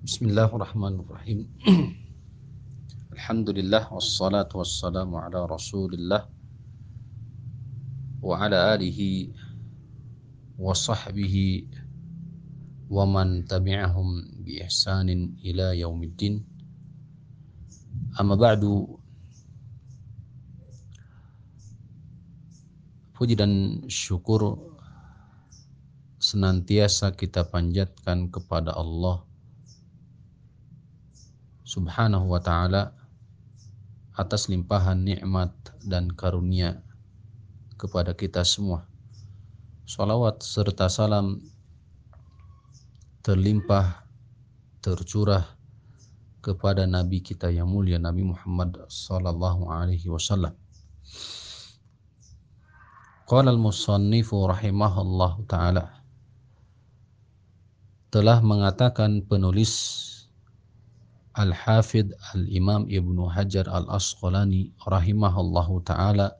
Bismillahirrahmanirrahim. Alhamdulillah wassalatu wassalamu ala Rasulillah wa ala alihi wa sahbihi wa man tabi'ahum bi ihsanin ila yaumiddin. Amma ba'du Puji dan syukur senantiasa kita panjatkan kepada Allah Subhanahu wa taala atas limpahan nikmat dan karunia kepada kita semua. Salawat serta salam terlimpah tercurah kepada nabi kita yang mulia Nabi Muhammad sallallahu alaihi wasallam. Qala al-musannifu rahimahullah taala telah mengatakan penulis Al-Hafidh Al-Imam Ibnu Hajar Al-Asqalani rahimahullahu taala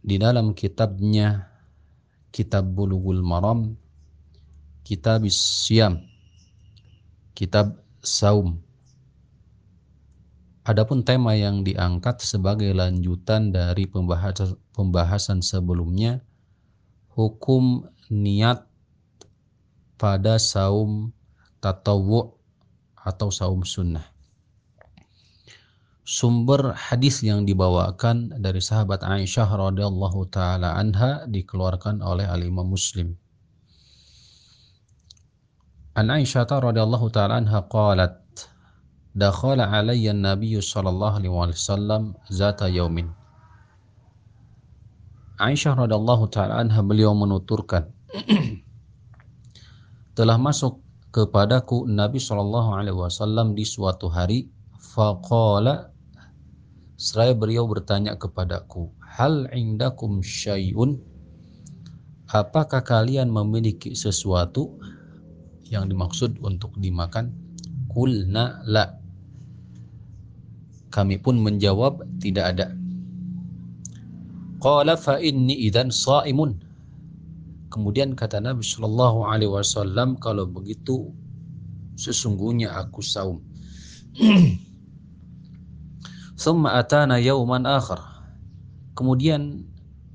di dalam kitabnya Kitab Bulughul Maram Kitab Siam Kitab Saum. Adapun tema yang diangkat sebagai lanjutan dari pembahasan, pembahasan sebelumnya, hukum niat pada saum tatawu atau saum sunnah. Sumber hadis yang dibawakan dari sahabat Aisyah radhiyallahu taala anha dikeluarkan oleh Al Imam Muslim. An Aisyah radhiyallahu taala anha qalat dakhala alayya Nabi sallallahu alaihi wasallam zata yaumin. Aisyah radhiyallahu taala anha beliau menuturkan telah masuk kepadaku Nabi sallallahu alaihi wasallam di suatu hari faqala seraya beliau bertanya kepadaku hal indakum syai'un apakah kalian memiliki sesuatu yang dimaksud untuk dimakan kulna la kami pun menjawab tidak ada. Qala fa inni idan saimun. Kemudian kata Nabi Shallallahu alaihi wasallam kalau begitu sesungguhnya aku saum. Summa atana yauman akhar. Kemudian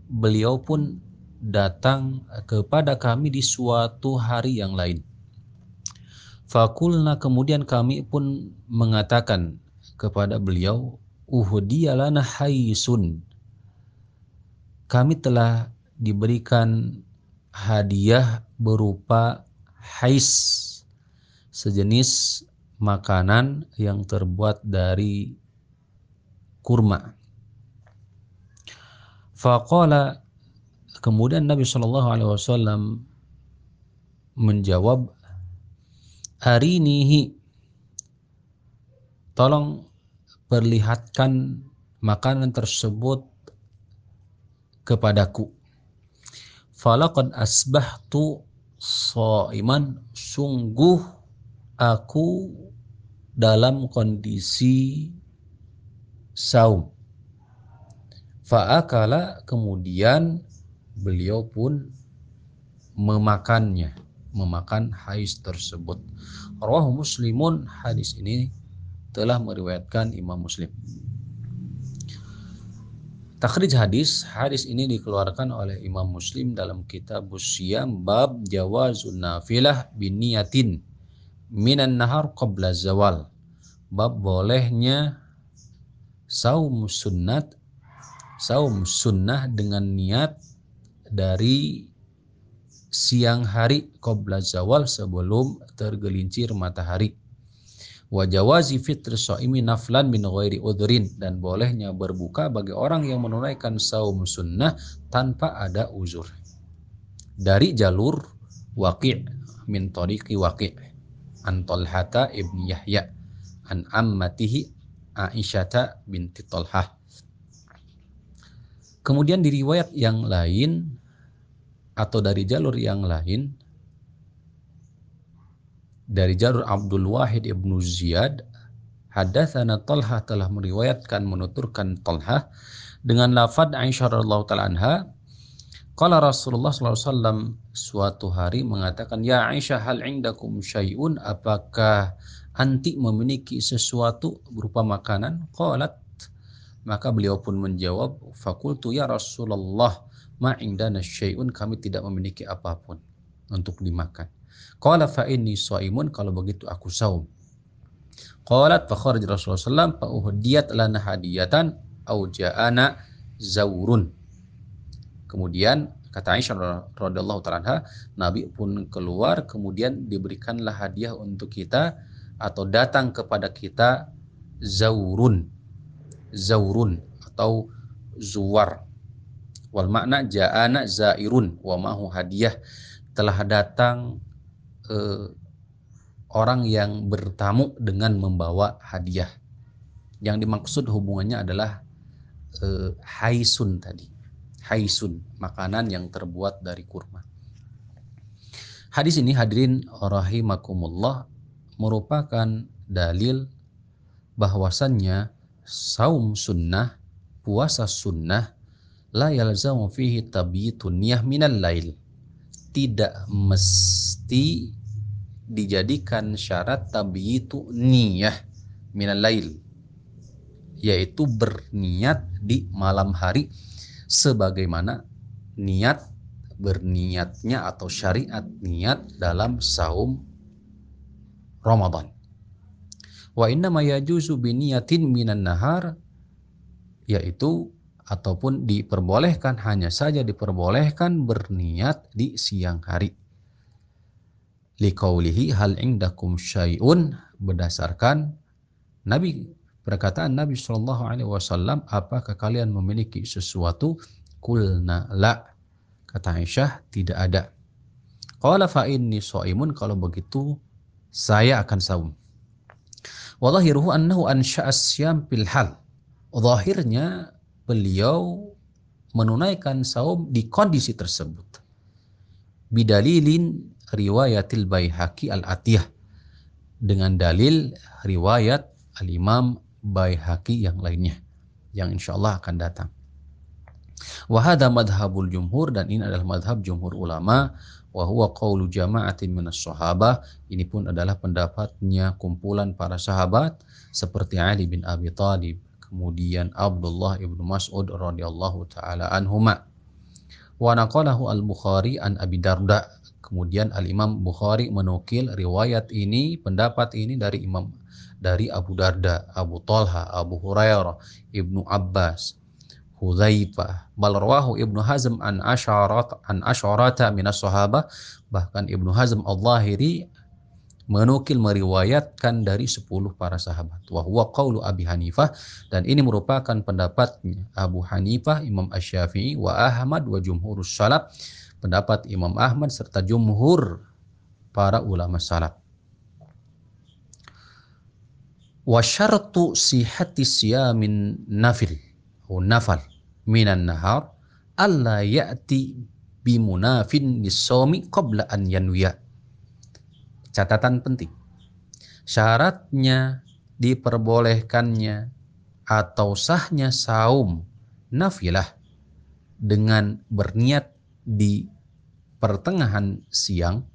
beliau pun datang kepada kami di suatu hari yang lain. Fakulna kemudian kami pun mengatakan kepada beliau uhdiyalana haisun kami telah diberikan hadiah berupa hais sejenis makanan yang terbuat dari kurma faqala kemudian Nabi Shallallahu alaihi wasallam menjawab arinihi tolong perlihatkan makanan tersebut kepadaku. Falaqad asbahtu iman sungguh aku dalam kondisi saum. Fa'akala kemudian beliau pun memakannya, memakan hais tersebut. Rawahu Muslimun hadis ini telah meriwayatkan Imam Muslim. Takhrij hadis, hadis ini dikeluarkan oleh Imam Muslim dalam kitab Busyam bab jawazun nafilah biniyatin minan nahar qabla zawal. Bab bolehnya saum sunnat saum sunnah dengan niat dari siang hari qabla zawal sebelum tergelincir matahari wa jawazi fitr shaimi naflan min ghairi udhrin dan bolehnya berbuka bagi orang yang menunaikan saum sunnah tanpa ada uzur. Dari jalur Waqi' min tariqi Waqi' an Talhata ibn Yahya an ammatihi Aisyata binti Talhah. Kemudian di riwayat yang lain atau dari jalur yang lain dari jalur Abdul Wahid ibnu Ziyad hadatsana Talha telah meriwayatkan menuturkan Talha dengan lafad Aisyah radhiyallahu taala anha Rasulullah SAW suatu hari mengatakan, Ya Aisyah hal indakum syai'un, apakah anti memiliki sesuatu berupa makanan? Qalat, maka beliau pun menjawab, Fakultu ya Rasulullah, ma indana syai'un, kami tidak memiliki apa pun untuk dimakan. Qala fa inni shaimun, kalau begitu aku saum. Qalat fa kharaj Rasulullah SAW fa uhdiyat lana hadiyatan au ja'ana zaurun Kemudian kata Aisyah radhiyallahu taala Nabi pun keluar kemudian diberikanlah hadiah untuk kita atau datang kepada kita zaurun. Zaurun atau zuwar. Wal makna ja'ana zairun wa mahu hadiah telah datang eh, orang yang bertamu dengan membawa hadiah. Yang dimaksud hubungannya adalah eh, haisun tadi haisun, makanan yang terbuat dari kurma. Hadis ini hadirin rahimakumullah merupakan dalil bahwasannya saum sunnah, puasa sunnah la yalzamu fihi tabitun niyah minal lail. Tidak mesti dijadikan syarat tabitu niyah minal lail yaitu berniat di malam hari sebagaimana niat berniatnya atau syariat niat dalam saum Ramadan. Wa inna ma yajuzu biniyatin minan nahar yaitu ataupun diperbolehkan hanya saja diperbolehkan berniat di siang hari. Liqaulihi hal indakum syai'un berdasarkan Nabi Perkataan Nabi Shallallahu Alaihi Wasallam, apakah kalian memiliki sesuatu? Kulna la. Kata Aisyah, tidak ada. Qala fa inni so'imun, kalau begitu saya akan saum. Wallahiruhu annahu ansha'as syam fil hal. Zahirnya beliau menunaikan saum di kondisi tersebut. Bidalilin riwayatil Baihaqi al-Atiyah. Dengan dalil riwayat Al-Imam Baihaqi yang lainnya yang insya Allah akan datang. Wahada madhabul jumhur dan ini adalah madhab jumhur ulama wa huwa qawlu jama'atin minas sahabah ini pun adalah pendapatnya kumpulan para sahabat seperti Ali bin Abi Thalib kemudian Abdullah ibnu Mas'ud radhiyallahu taala anhuma wa naqalahu al-Bukhari an Abi Darda kemudian al-Imam Bukhari menukil riwayat ini pendapat ini dari Imam dari Abu Darda, Abu Talha, Abu Hurairah, Ibnu Abbas, Hudzaifah, bal rawahu Ibnu Hazm an asyarat an asyarata minas sahabah, bahkan Ibnu Hazm Al-Zahiri menukil meriwayatkan dari 10 para sahabat. Wa huwa qaulu Abi Hanifah. Dan ini merupakan pendapatnya Abu Hanifah, Imam Asy-Syafi'i wa Ahmad wa jumhurus salaf, pendapat Imam Ahmad serta jumhur para ulama salaf. Wa syartu sihati siyamin nafil atau nafal minan nahar alla ya'ti bimunafin lisomi qabla an yanwiya. Catatan penting. Syaratnya diperbolehkannya atau sahnya saum nafilah dengan berniat di pertengahan siang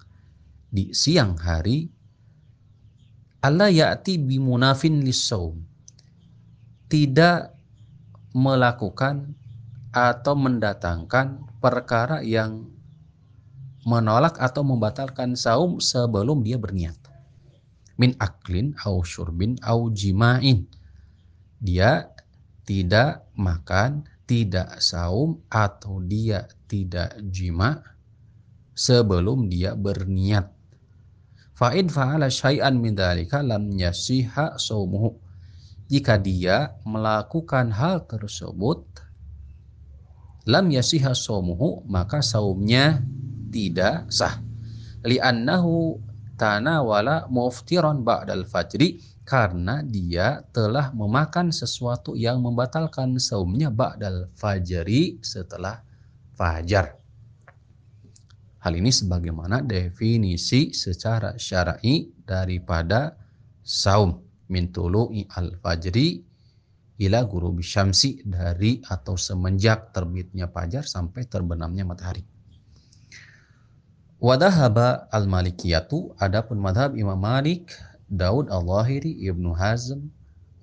di siang hari Allah ya'ti bimunafin lissaum. Tidak melakukan atau mendatangkan perkara yang menolak atau membatalkan saum sebelum dia berniat. Min aklin au syurbin au jima'in. Dia tidak makan, tidak saum atau dia tidak jima sebelum dia berniat Fa'in fa'ala syai'an min dalika lam yasiha saumuhu. Jika dia melakukan hal tersebut, lam yasiha saumuhu, maka saumnya tidak sah. Li'annahu tanawala muftiran ba'dal fajri karena dia telah memakan sesuatu yang membatalkan saumnya ba'dal fajri setelah fajar. Hal ini sebagaimana definisi secara syar'i daripada saum min tulu'i al-fajri ila guru bisyamsi dari atau semenjak terbitnya fajar sampai terbenamnya matahari. Wadahaba al-malikiyatu adapun madhab Imam Malik, Daud al-Zahiri, Ibnu Hazm,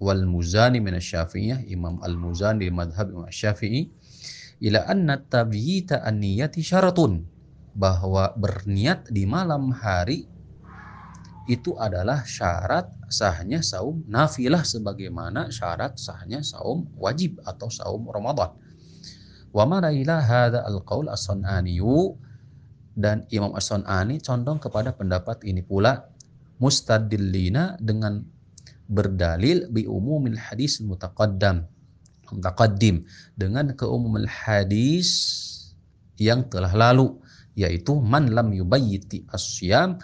wal Muzani min Syafi'iyah, Imam al-Muzani madhab Imam Syafi'i, ila anna tabyita an-niyati syaratun bahwa berniat di malam hari itu adalah syarat sahnya saum nafilah sebagaimana syarat sahnya saum wajib atau saum Ramadan. Wa maraila hadza al-qaul as-Sun'aniyu dan Imam as-Sun'ani condong kepada pendapat ini pula mustadillina dengan berdalil bi umumil hadis mutaqaddam mutaqaddim dengan keumuman hadis yang telah lalu yaitu man lam yubayyiti asyam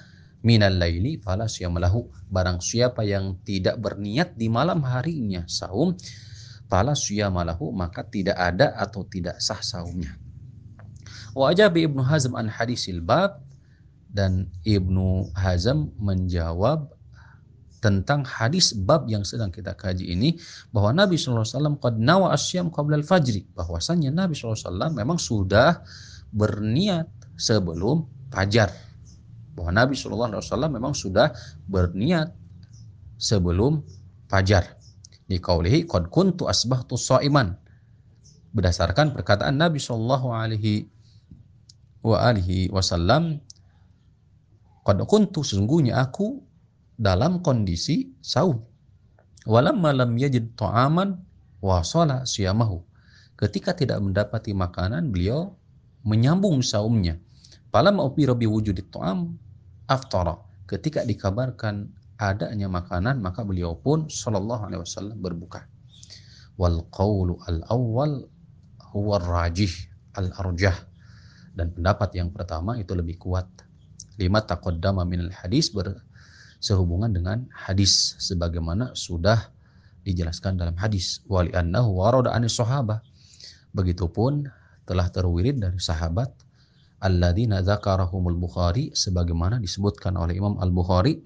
minal laili fala siyamalahu barang siapa yang tidak berniat di malam harinya saum fala siyamalahu maka tidak ada atau tidak sah saumnya wa ajabi Ibnu Hazm an hadisil bab dan Ibnu Hazm menjawab tentang hadis bab yang sedang kita kaji ini bahwa Nabi SAW qad nawa asyam qabla al-fajri bahwasanya Nabi SAW memang sudah berniat sebelum fajar. Bahwa Nabi Wasallam memang sudah berniat sebelum fajar. Di kaulihi qad kuntu asbahtu iman berdasarkan perkataan Nabi Shallallahu Alaihi wa alihi wasallam qad kuntu sesungguhnya aku dalam kondisi saum walam malam yajid ta'aman wasala siyamahu ketika tidak mendapati makanan beliau menyambung saumnya Falam upira bi wujudit ta'am aftara. Ketika dikabarkan adanya makanan, maka beliau pun sallallahu alaihi wasallam berbuka. Wal qawlu al awwal huwa rajih al arjah. Dan pendapat yang pertama itu lebih kuat. Lima taqaddama al hadis bersehubungan dengan hadis sebagaimana sudah dijelaskan dalam hadis. Wali annahu warada anis sahabah begitupun telah terwirid dari sahabat alladzina dzakarahumul Bukhari sebagaimana disebutkan oleh Imam Al-Bukhari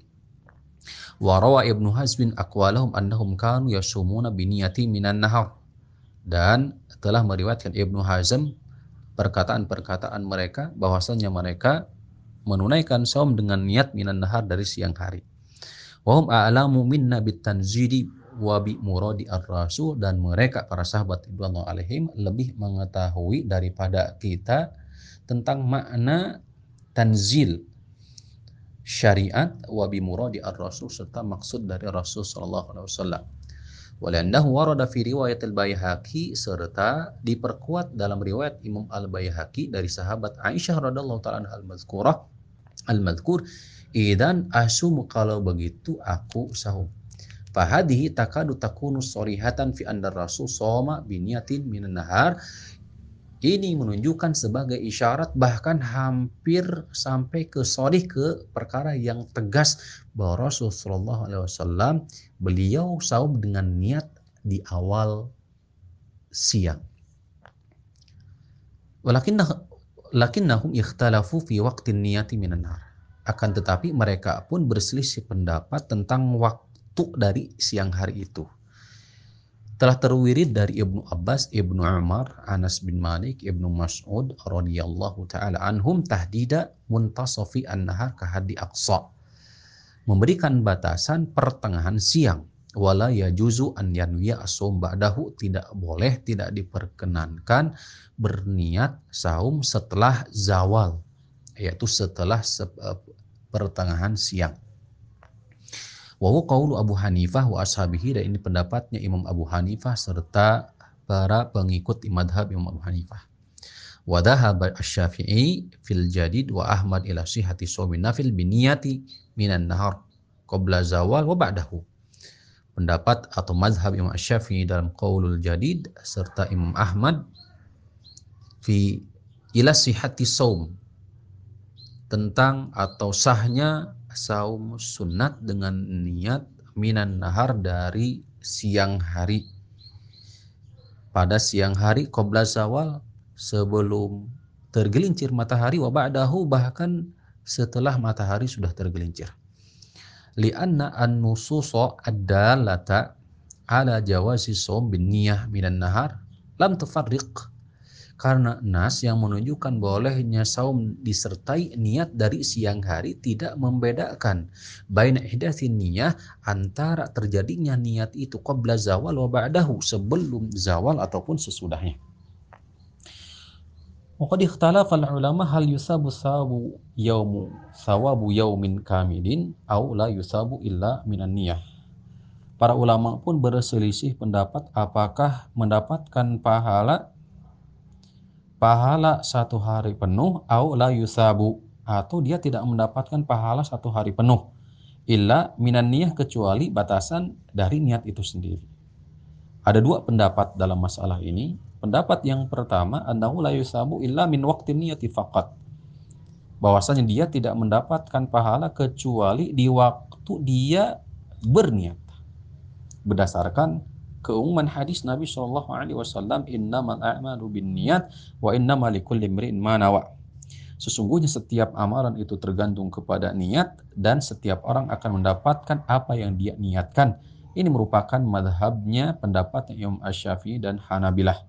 wa rawa Ibnu Hazmin aqwalahum annahum kanu yasumuna biniyati minan nahar dan telah meriwayatkan Ibnu Hazm perkataan-perkataan mereka bahwasanya mereka menunaikan saum dengan niat minan nahar dari siang hari. Wahum a'lamu minna bitanzidi wa bi muradi ar-rasul dan mereka para sahabat radhiyallahu alaihim lebih mengetahui daripada kita tentang makna tanzil syariat wa bi muradi ar-rasul serta maksud dari Rasul sallallahu alaihi wasallam. Walannahu warada fi riwayat al-Baihaqi serta diperkuat dalam riwayat Imam al-Baihaqi dari sahabat Aisyah radhiyallahu taala al-mazkurah al-mazkur idan asumu kalau begitu aku sahum. Fahadihi takadu takunu sorihatan fi andar rasul soma biniatin minan nahar ini menunjukkan sebagai isyarat bahkan hampir sampai ke sorih ke perkara yang tegas bahwa Rasulullah SAW beliau saum dengan niat di awal siang. Walakinnahum ikhtalafu fi waqtin niyati minan nar. Akan tetapi mereka pun berselisih pendapat tentang waktu dari siang hari itu telah terwirid dari Ibnu Abbas, Ibnu Umar, Anas bin Malik, Ibnu Mas'ud radhiyallahu taala anhum tahdida muntasafi an-nahar kahadi aqsa. Memberikan batasan pertengahan siang. Wala yajuzu an yanwiya asum ba'dahu tidak boleh tidak diperkenankan berniat saum setelah zawal yaitu setelah pertengahan siang. Wa qawlu Abu Hanifah wa ashabihi dan ini pendapatnya Imam Abu Hanifah serta para pengikut madhab Imam Abu Hanifah. Wa dhahaba asy-Syafi'i fil jadid wa Ahmad ila sihhati shaumin nafil biniyati minan nahar qabla zawal wa ba'dahu. Pendapat atau mazhab Imam Syafi'i dalam qaulul jadid serta Imam Ahmad fi ila sihhati saum tentang atau sahnya saum sunat dengan niat minan nahar dari siang hari. Pada siang hari qobla zawal sebelum tergelincir matahari wa ba'dahu bahkan setelah matahari sudah tergelincir. Lianna an-nususa ad-dalata ala jawazi som bin niyah minan nahar lam tufarriq karena nas yang menunjukkan bolehnya saum disertai niat dari siang hari tidak membedakan baina ihdatsin niyah antara terjadinya niat itu qabla zawal wa ba'dahu sebelum zawal ataupun sesudahnya. Waqad ikhtalafa ulama hal yusabu sawabu yaumu sawabu yaumin kamilin au la yusabu illa minan niyah. Para ulama pun berselisih pendapat apakah mendapatkan pahala pahala satu hari penuh au la yusabu atau dia tidak mendapatkan pahala satu hari penuh illa minan niyah kecuali batasan dari niat itu sendiri. Ada dua pendapat dalam masalah ini. Pendapat yang pertama annahu la yusabu illa min waqti niyati faqat. Bahwasanya dia tidak mendapatkan pahala kecuali di waktu dia berniat. Berdasarkan keumuman hadis Nabi Shallallahu Alaihi Wasallam innamal a'malu bin niat wa innamal likulli imri'in ma nawa. Sesungguhnya setiap amalan itu tergantung kepada niat dan setiap orang akan mendapatkan apa yang dia niatkan. Ini merupakan madhabnya pendapat Imam Asy-Syafi'i dan Hanabilah.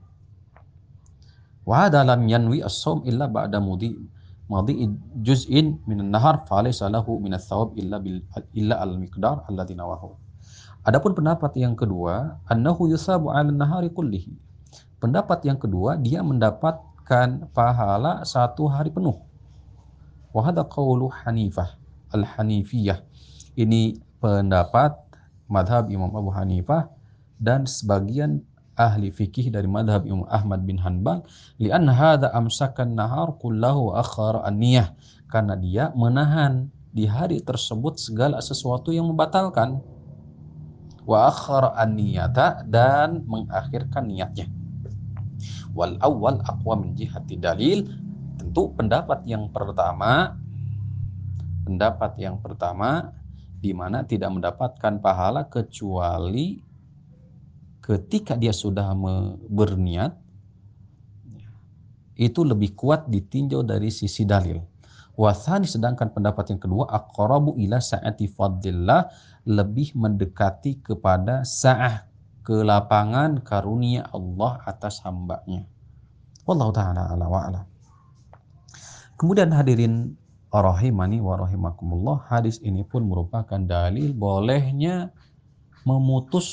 Wa dalam yanwi as-saum illa ba'da mudi madi juz'in min an-nahar falaysa lahu min illa bil illa al-miqdar alladhi nawahu. Adapun pendapat yang kedua, annahu yusabu 'ala nahari kullihi. Pendapat yang kedua, dia mendapatkan pahala satu hari penuh. Wa hadha qawlu Hanifah al-Hanifiyah. Ini pendapat madhab Imam Abu Hanifah dan sebagian ahli fikih dari madhab Imam Ahmad bin Hanbal li'an hadha amsakan nahar kullahu akhara an-niyah karena dia menahan di hari tersebut segala sesuatu yang membatalkan wa akhara an-niyata dan mengakhirkan niatnya. Wal awal aqwa min jihati dalil tentu pendapat yang pertama pendapat yang pertama di mana tidak mendapatkan pahala kecuali ketika dia sudah berniat itu lebih kuat ditinjau dari sisi dalil. Wasani sedangkan pendapat yang kedua aqrabu ila sa'ati fadlillah lebih mendekati kepada sa'ah kelapangan karunia Allah atas hambanya. Wallahu ta'ala ala wa ala. Kemudian hadirin rahimani wa rahimakumullah, hadis ini pun merupakan dalil bolehnya memutus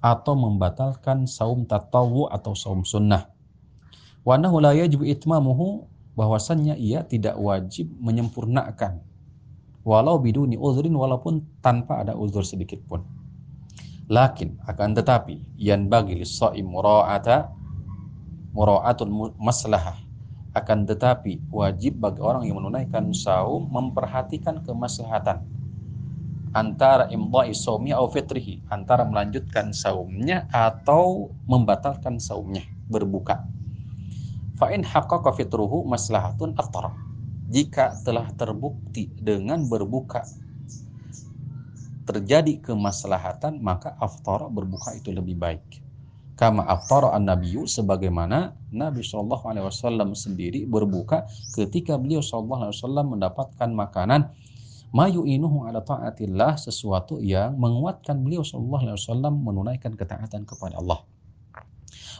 atau membatalkan saum tatawu atau saum sunnah. Wa annahu la yajibu itmamuhu bahwasannya ia tidak wajib menyempurnakan walau biduni uzrin walaupun tanpa ada uzur sedikit pun. Lakin akan tetapi yang bagi lissaim mura'ata mura'atul maslahah. Akan tetapi wajib bagi orang yang menunaikan saum memperhatikan kemaslahatan antara imdha'i saumi atau fitrihi antara melanjutkan saumnya atau membatalkan saumnya berbuka. Fa in haqqaqa fitruhu maslahatun aftara jika telah terbukti dengan berbuka terjadi kemaslahatan maka aftar berbuka itu lebih baik. Kama aftar an nabiyyu sebagaimana Nabi Shallallahu Alaihi Wasallam sendiri berbuka ketika beliau Shallallahu Alaihi Wasallam mendapatkan makanan mayu inuhu ala taatillah sesuatu yang menguatkan beliau Shallallahu Alaihi Wasallam menunaikan ketaatan kepada Allah.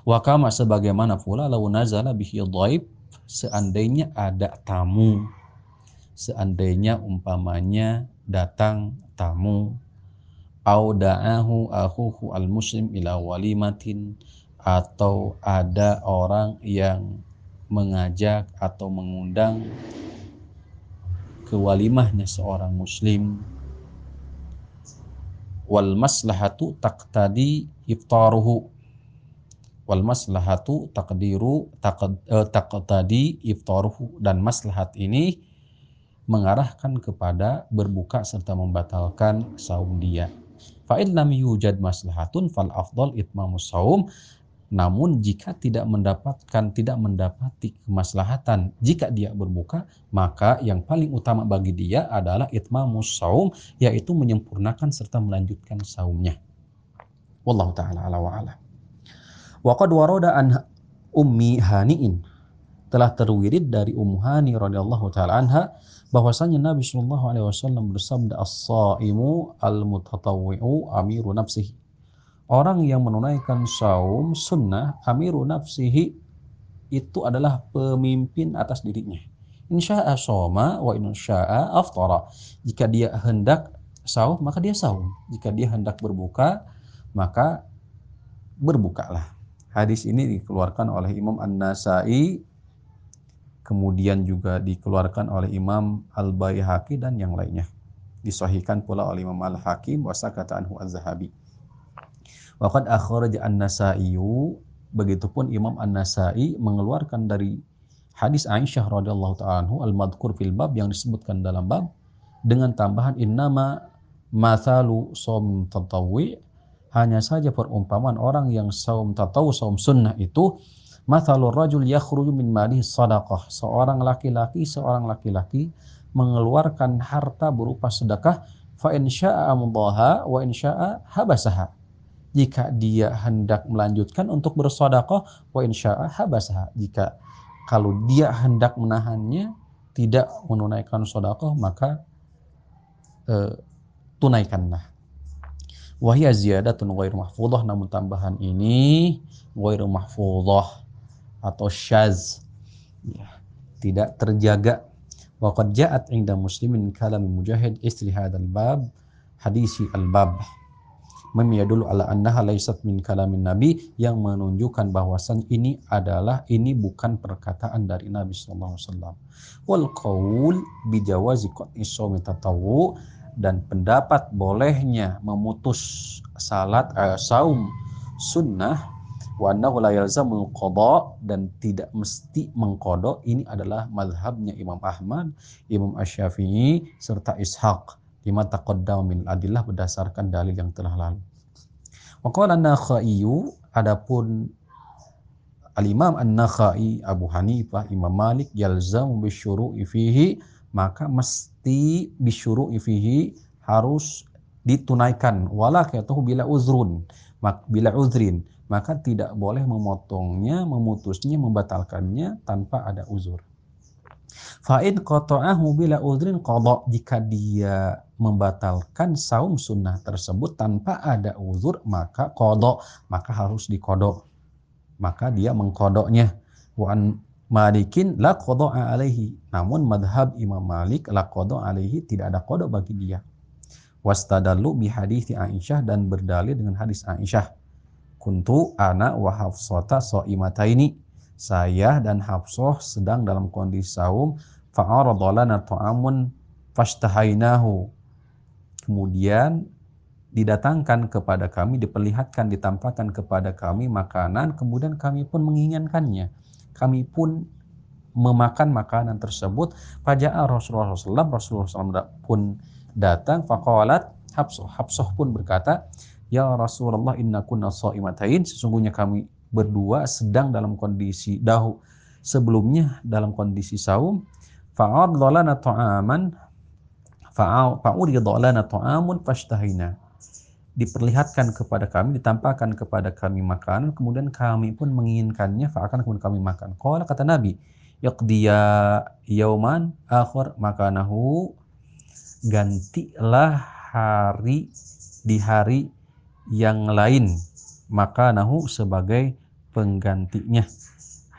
Wakama sebagaimana pula lau nazala bihi dhaib seandainya ada tamu, seandainya umpamanya datang tamu, au akhuhu al-muslim ila walimatin. Atau ada orang yang mengajak atau mengundang ke walimahnya seorang muslim. Wal maslahatu taqtadi iftaruhu wal maslahatu takdiru eh, taqtadi iftaruhu dan maslahat ini mengarahkan kepada berbuka serta membatalkan saum dia. Fa in lam yujad maslahatun fal afdal itmamus saum. Namun jika tidak mendapatkan tidak mendapati kemaslahatan jika dia berbuka, maka yang paling utama bagi dia adalah itmamus saum yaitu menyempurnakan serta melanjutkan saumnya. Wallahu taala ala wa ala. Waqad waroda an ummi hani'in telah terwirid dari Ummu Hani radhiyallahu taala anha bahwasanya Nabi Shallallahu alaihi wasallam bersabda as-saimu al-mutatawwi'u amiru nafsihi. orang yang menunaikan saum sunnah amiru nafsihi itu adalah pemimpin atas dirinya. Insya'a soma wa insya'a aftara. Jika dia hendak saum maka dia saum. Jika dia hendak berbuka maka berbukalah. Hadis ini dikeluarkan oleh Imam An-Nasai kemudian juga dikeluarkan oleh Imam Al-Baihaqi dan yang lainnya. Disahihkan pula oleh Imam Al-Hakim wa sakata anhu Az-Zahabi. Waqad akhraj An-Nasai begitupun Imam An-Nasai mengeluarkan dari hadis Aisyah radhiyallahu taala al-madhkur fil bab yang disebutkan dalam bab dengan tambahan innama mathalu som tatawwi hanya saja perumpamaan orang yang saum tatau saum sunnah itu mathalur rajul yakhruju min malihi sadaqah. Seorang laki-laki seorang laki-laki mengeluarkan harta berupa sedekah fa in syaa'a wa in syaa'a habasaha. Jika dia hendak melanjutkan untuk bersedekah wa in syaa'a habasaha. Jika kalau dia hendak menahannya tidak menunaikan sedekah maka eh, tunaikanlah Wahya ziyadatun ghairu mahfudah namun tambahan ini ghairu mahfudah atau syaz. Ya, tidak terjaga. Waqad ja'at inda muslimin kalam mujahid istri hadzal bab hadisi al-bab. Memiyadul ala annaha laysat min kalamin nabi yang menunjukkan bahwasan ini adalah ini bukan perkataan dari Nabi sallallahu alaihi wasallam. Wal qaul bi jawazi qat'i tatawu dan pendapat bolehnya memutus salat uh, saum sunnah wa yalzamul dan tidak mesti mengkodok ini adalah mazhabnya Imam Ahmad, Imam Asy-Syafi'i serta Ishaq lima taqaddam min adillah berdasarkan dalil yang telah lalu. An-Nakhai adapun Al-Imam An-Nakhai Abu Hanifah Imam Malik yalzamu bisyuru'i fihi maka mesti bisyuru fihi harus ditunaikan. Wala kayatuhu bila uzrun. Bila uzrin. Maka tidak boleh memotongnya memutusnya membatalkannya tanpa ada uzur. Fa'in qata'ahu bila uzrin qada jika dia membatalkan saum sunnah tersebut tanpa ada uzur maka qada maka harus dikodok maka dia mengkodoknya Malikin la qada'a alaihi. Namun madhab Imam Malik la qada'a alaihi tidak ada kodok bagi dia. Wastadallu bi hadis Aisyah dan berdalil dengan hadis Aisyah. Kuntu ana wa Hafsata ini Saya dan Hafsah sedang dalam kondisi saum fa'aradalana ta'amun fashtahainahu. Kemudian didatangkan kepada kami, diperlihatkan, ditampakkan kepada kami makanan, kemudian kami pun menginginkannya kami pun memakan makanan tersebut. Faja'a Rasulullah SAW, Rasulullah SAW pun datang, faqalat Habsoh. Habsoh pun berkata, Ya Rasulullah inna kunna sa'imatain, sesungguhnya kami berdua sedang dalam kondisi dahu sebelumnya dalam kondisi saum fa'ad ta'aman fa'urid ta'amun fashtahina diperlihatkan kepada kami, ditampakkan kepada kami makanan, kemudian kami pun menginginkannya, fa'akan kemudian kami makan. Qala kata Nabi, yaqdiya yauman akhir makanahu gantilah hari di hari yang lain makanahu sebagai penggantinya.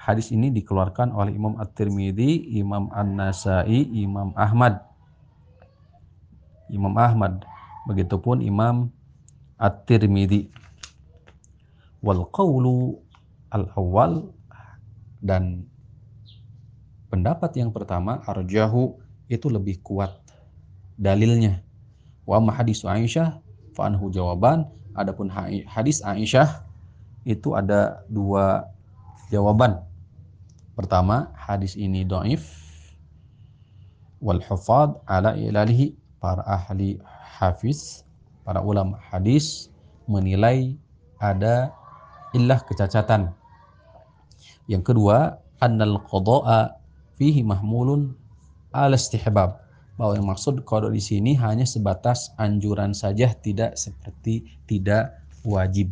Hadis ini dikeluarkan oleh Imam At-Tirmidzi, Imam An-Nasai, Imam Ahmad. Imam Ahmad. Begitupun Imam At-Tirmidzi wal qawlu al-awwal dan pendapat yang pertama arjahu itu lebih kuat dalilnya. Wa amma hadis Aisyah fa anhu jawaban. Adapun hadis Aisyah itu ada dua jawaban. Pertama hadis ini doif. Wal hufad ala ilalihi para ahli hafiz para ulama hadis menilai ada illah kecacatan. Yang kedua, annal qada'a fihi mahmulun al istihbab. Bahwa yang maksud qada di sini hanya sebatas anjuran saja, tidak seperti tidak wajib.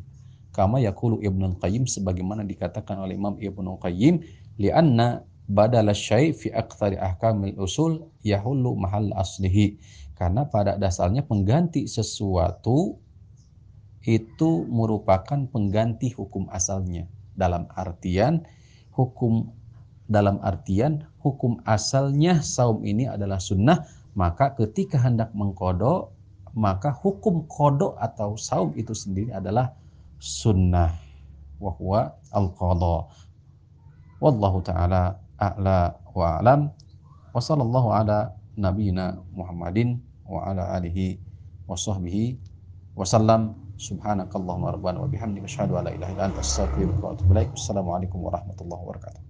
Kama yaqulu Ibnu Qayyim sebagaimana dikatakan oleh Imam Ibnu Qayyim, li'anna badala syai' fi aktsari ahkamil usul yahullu mahal aslihi karena pada dasarnya pengganti sesuatu itu merupakan pengganti hukum asalnya. Dalam artian hukum dalam artian hukum asalnya saum ini adalah sunnah maka ketika hendak mengkodok maka hukum kodok atau saum itu sendiri adalah sunnah. Wa huwa al qada wallahu taala a'la wa alam. Wa sallallahu ala Muhammadin wa ala alihi wa sahbihi wa sallam. Subhanakallahumma rabbana wa bihamdika asyhadu an la ilaha illa anta astaghfiruka wa atubu ilaik. Assalamualaikum warahmatullahi wabarakatuh